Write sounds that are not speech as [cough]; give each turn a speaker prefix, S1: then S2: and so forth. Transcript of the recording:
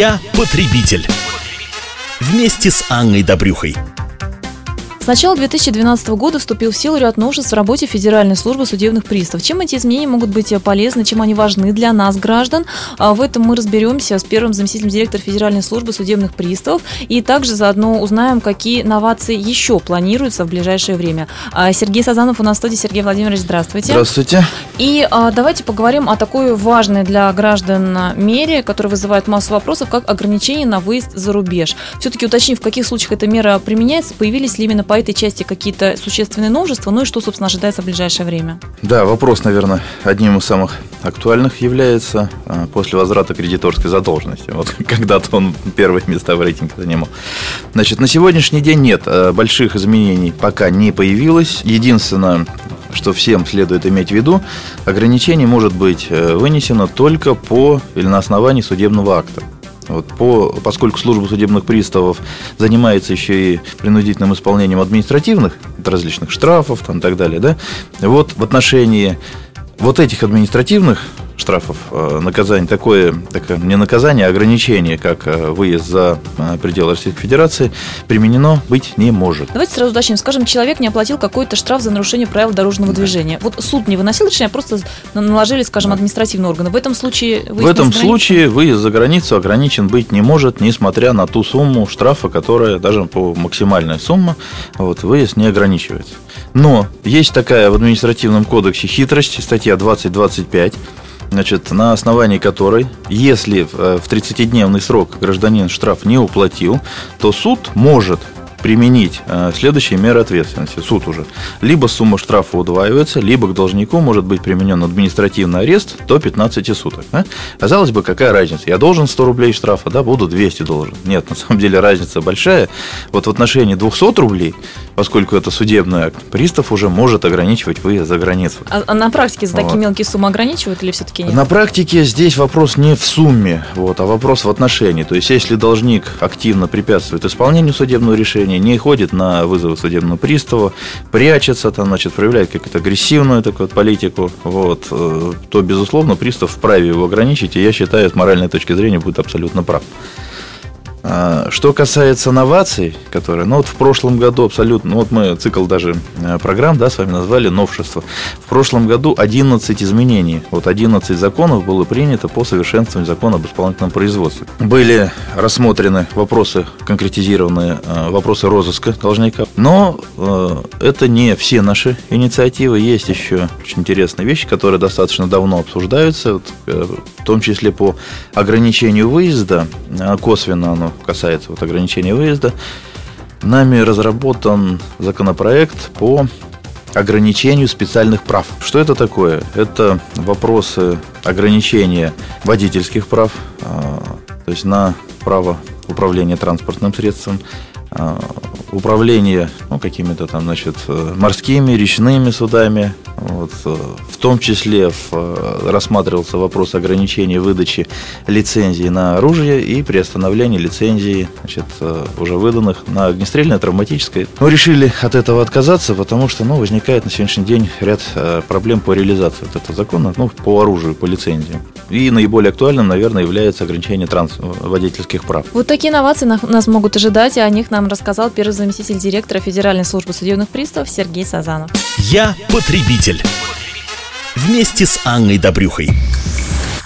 S1: Я потребитель. Вместе с Анной Добрюхой.
S2: С начала 2012 года вступил в силу ряд новшеств в работе Федеральной службы судебных приставов. Чем эти изменения могут быть полезны, чем они важны для нас, граждан? А В этом мы разберемся с первым заместителем директора Федеральной службы судебных приставов и также заодно узнаем, какие новации еще планируются в ближайшее время. А, Сергей Сазанов у нас в студии. Сергей Владимирович, здравствуйте.
S3: Здравствуйте.
S2: И а, давайте поговорим о такой важной для граждан мере, которая вызывает массу вопросов, как ограничение на выезд за рубеж. Все-таки уточнив, в каких случаях эта мера применяется, появились ли именно по этой части какие-то существенные новшества, ну и что, собственно, ожидается в ближайшее время?
S3: Да, вопрос, наверное, одним из самых актуальных является а, после возврата кредиторской задолженности. Вот [laughs] когда-то он первые места в рейтинге занимал. Значит, на сегодняшний день нет, а, больших изменений пока не появилось. Единственное, что всем следует иметь в виду, ограничение может быть э, вынесено только по или на основании судебного акта. Вот по, поскольку служба судебных приставов занимается еще и принудительным исполнением административных различных штрафов там, и так далее, да, вот в отношении вот этих административных штрафов э, наказание такое, такое не наказание, а ограничение, как э, выезд за э, пределы Российской Федерации, применено быть не может.
S2: Давайте сразу уточним. Скажем, человек не оплатил какой-то штраф за нарушение правил дорожного движения. Вот суд не выносил решение, а просто наложили, скажем, административные органы. В этом случае
S3: В этом случае выезд за границу ограничен быть не может, несмотря на ту сумму штрафа, которая даже по максимальной сумме, вот, выезд не ограничивается. Но есть такая в административном кодексе хитрость, статья 2025, значит, на основании которой, если в 30-дневный срок гражданин штраф не уплатил, то суд может применить э, следующие меры ответственности. Суд уже. Либо сумма штрафа удваивается, либо к должнику может быть применен административный арест до 15 суток. Да? Казалось бы, какая разница? Я должен 100 рублей штрафа, да, буду 200 должен. Нет, на самом деле разница большая. Вот в отношении 200 рублей поскольку это судебный акт, пристав уже может ограничивать выезд за границу.
S2: А, а на практике за такие вот. мелкие суммы ограничивают или все-таки нет?
S3: На практике здесь вопрос не в сумме, вот, а вопрос в отношении. То есть, если должник активно препятствует исполнению судебного решения, не ходит на вызовы судебного пристава, прячется, там, значит, проявляет какую-то агрессивную такую политику, вот, э, то, безусловно, пристав вправе его ограничить, и я считаю, с моральной точки зрения будет абсолютно прав. А, что касается новаций, которые, ну вот в прошлом году абсолютно, ну вот мы цикл даже э, программ, да, с вами назвали новшество. В прошлом году 11 изменений, вот 11 законов было принято по совершенствованию закона об исполнительном производстве. Были рассмотрены вопросы, конкретизированные э, вопросы розыска должника, но э, это не все наши инициативы, есть еще очень интересные вещи, которые достаточно давно обсуждаются, вот, в том числе по ограничению выезда, косвенно оно касается вот ограничения выезда, нами разработан законопроект по ограничению специальных прав. Что это такое? Это вопросы ограничения водительских прав, а, то есть на право управления транспортным средством, управление ну, какими-то там, значит, морскими, речными судами. Вот, в том числе в, рассматривался вопрос ограничения выдачи лицензии на оружие и приостановления лицензии, значит, уже выданных на огнестрельное, травматическое. Мы решили от этого отказаться, потому что ну, возникает на сегодняшний день ряд э, проблем по реализации вот этого закона, ну, по оружию, по лицензии. И наиболее актуальным, наверное, является ограничение транс водительских прав.
S2: Вот такие инновации нас могут ожидать, и о них нам рассказал первый заместитель директора Федеральной службы судебных приставов Сергей Сазанов.
S1: Я потребитель. Вместе с Анной Добрюхой.